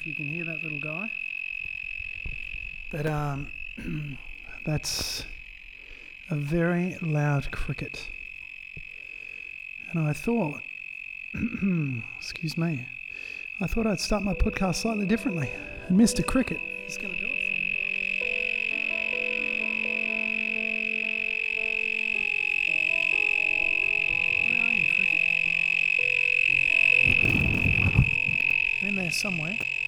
if you can hear that little guy. But um, that's a very loud cricket. And I thought, excuse me, I thought I'd start my podcast slightly differently. And Mr. Cricket is going to do it for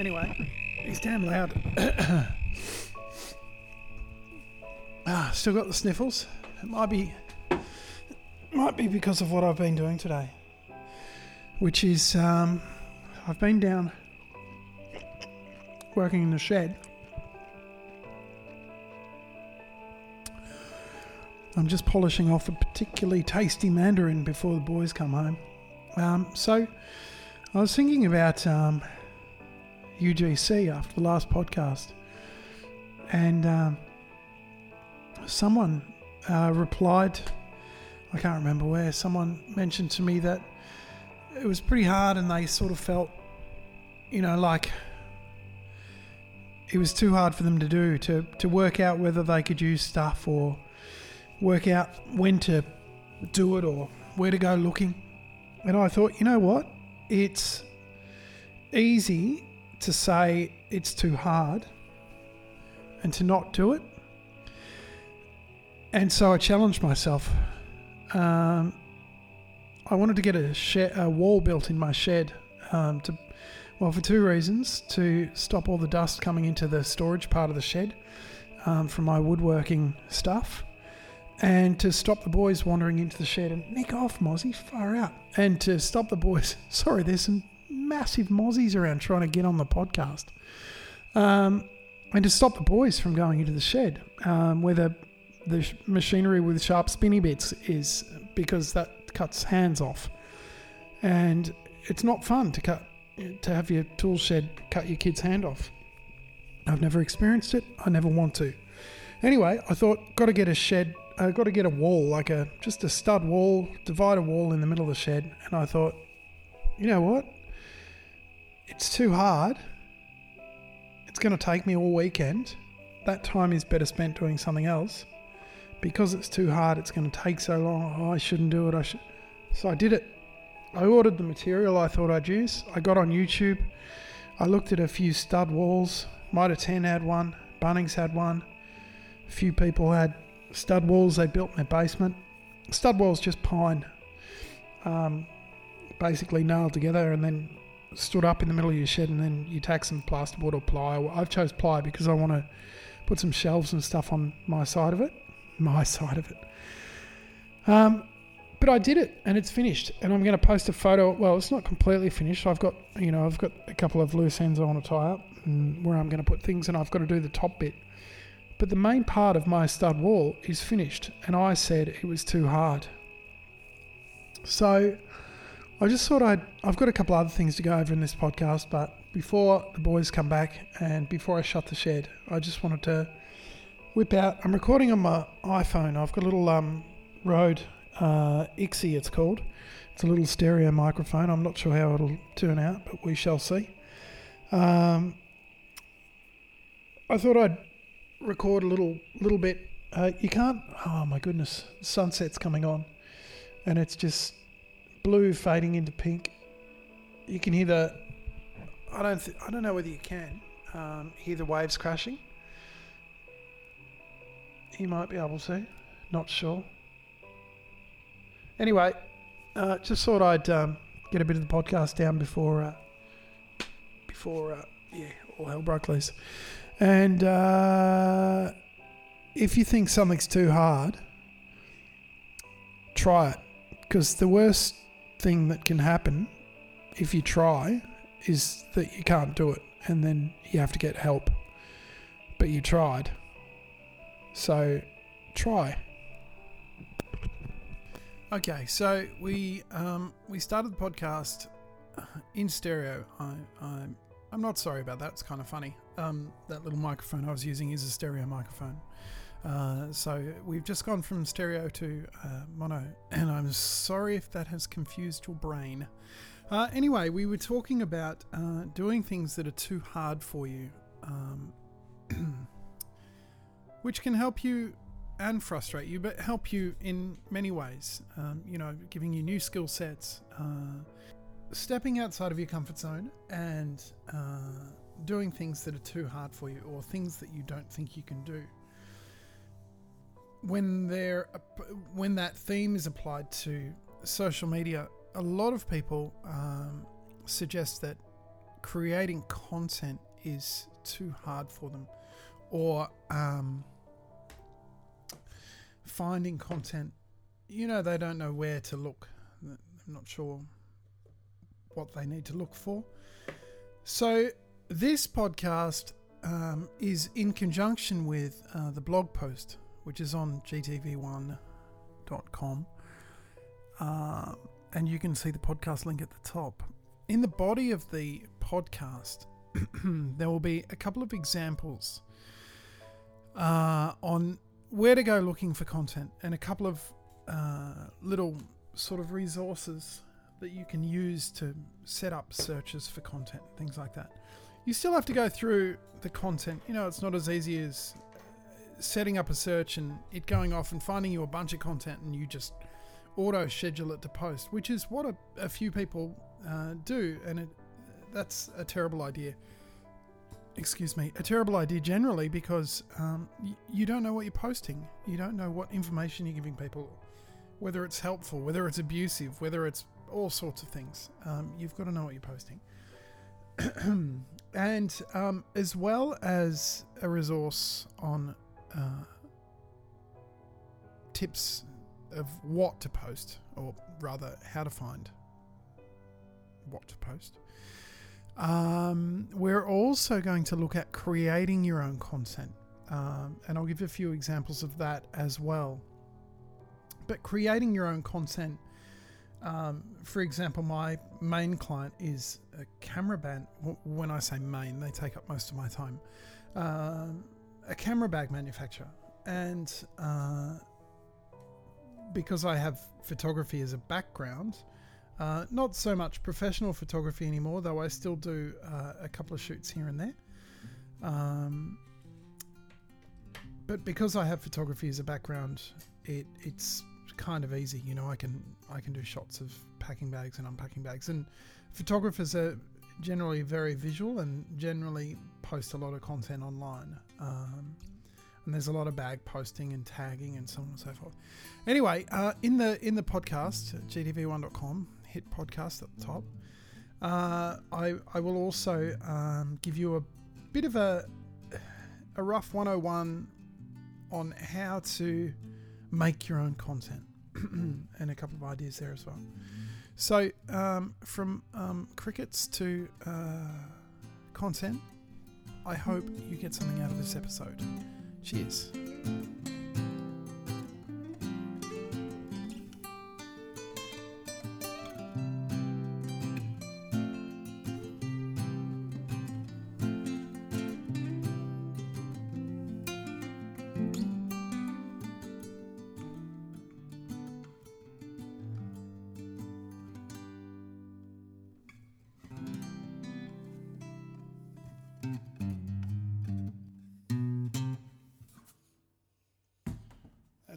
Anyway, he's damn loud. ah, still got the sniffles. It might be, might be because of what I've been doing today, which is um, I've been down working in the shed. I'm just polishing off a particularly tasty mandarin before the boys come home. Um, so I was thinking about um, UGC after the last podcast, and um, someone uh, replied. I can't remember where. Someone mentioned to me that it was pretty hard, and they sort of felt, you know, like it was too hard for them to do to to work out whether they could use stuff or work out when to do it or where to go looking. And I thought, you know what? It's easy to say it's too hard and to not do it. And so I challenged myself. Um, I wanted to get a, shed, a wall built in my shed um, to, well, for two reasons: to stop all the dust coming into the storage part of the shed um, from my woodworking stuff, and to stop the boys wandering into the shed and nick off, Mozzie, far out, and to stop the boys. Sorry, there's some massive mozzies around trying to get on the podcast, um, and to stop the boys from going into the shed um, where the the machinery with sharp spinny bits is, because that cuts hands off, and it's not fun to cut to have your tool shed cut your kid's hand off. I've never experienced it. I never want to. Anyway, I thought got to get a shed. I got to get a wall, like a just a stud wall, divider wall in the middle of the shed. And I thought, you know what? It's too hard. It's going to take me all weekend. That time is better spent doing something else. Because it's too hard, it's going to take so long. Oh, I shouldn't do it. I should. So I did it. I ordered the material I thought I'd use. I got on YouTube. I looked at a few stud walls. Mitre 10 had one. Bunnings had one. A few people had stud walls they built in their basement. Stud walls just pine, um, basically nailed together and then stood up in the middle of your shed, and then you tack some plasterboard or ply. I've chose ply because I want to put some shelves and stuff on my side of it. My side of it. Um, but I did it, and it's finished. And I'm going to post a photo. Well, it's not completely finished. I've got, you know, I've got a couple of loose ends I want to tie up, and where I'm going to put things, and I've got to do the top bit. But the main part of my stud wall is finished, and I said it was too hard. So I just thought I'd. I've got a couple other things to go over in this podcast, but before the boys come back and before I shut the shed, I just wanted to whip out. I'm recording on my iPhone. I've got a little um, Rode uh, iXY, it's called. It's a little stereo microphone. I'm not sure how it'll turn out, but we shall see. Um, I thought I'd record a little little bit. Uh, you can't. Oh my goodness, sunset's coming on, and it's just blue fading into pink. You can hear the. I don't. Th- I don't know whether you can um, hear the waves crashing. You might be able to. Not sure. Anyway, uh, just thought I'd um, get a bit of the podcast down before uh, before uh, yeah, all hell broke loose. And uh, if you think something's too hard, try it. Because the worst thing that can happen if you try is that you can't do it and then you have to get help. But you tried. So try. Okay, so we um, we started the podcast in stereo. I, I'm I'm not sorry about that. It's kind of funny. Um, that little microphone I was using is a stereo microphone. Uh, so we've just gone from stereo to uh, mono, and I'm sorry if that has confused your brain. Uh, anyway, we were talking about uh, doing things that are too hard for you, um, which can help you and frustrate you, but help you in many ways. Um, you know, giving you new skill sets, uh, stepping outside of your comfort zone, and doing things that are too hard for you or things that you don't think you can do. When there, when that theme is applied to social media, a lot of people um, suggest that creating content is too hard for them, or um, finding content. You know, they don't know where to look. I'm not sure what they need to look for. So, this podcast um, is in conjunction with uh, the blog post, which is on gtv1.com. Uh, and you can see the podcast link at the top. In the body of the podcast, there will be a couple of examples uh, on where to go looking for content and a couple of uh, little sort of resources that you can use to set up searches for content, things like that. You still have to go through the content. You know, it's not as easy as setting up a search and it going off and finding you a bunch of content and you just auto schedule it to post, which is what a, a few people uh, do, and it, that's a terrible idea. Excuse me, a terrible idea generally because um, y- you don't know what you're posting. You don't know what information you're giving people, whether it's helpful, whether it's abusive, whether it's all sorts of things. Um, you've got to know what you're posting. and um, as well as a resource on uh, tips of what to post, or rather, how to find what to post. Um, we're also going to look at creating your own content, um, and I'll give a few examples of that as well. But creating your own content, um, for example, my main client is a camera band. When I say main, they take up most of my time. A camera bag manufacturer, and uh, because I have photography as a background, uh, not so much professional photography anymore, though I still do uh, a couple of shoots here and there. Um, but because I have photography as a background, it it's kind of easy. You know, I can I can do shots of packing bags and unpacking bags, and photographers are generally very visual and generally post a lot of content online. Um, and there's a lot of bag posting and tagging and so on and so forth. Anyway, uh, in the in the podcast, gtv1.com, hit podcast at the top. Uh, I I will also um, give you a bit of a a rough 101 on how to make your own content and a couple of ideas there as well. So um, from um, crickets to uh, content, I hope you get something out of this episode. Cheers.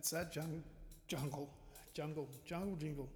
That's that jungle, jungle, jungle, jungle jingle.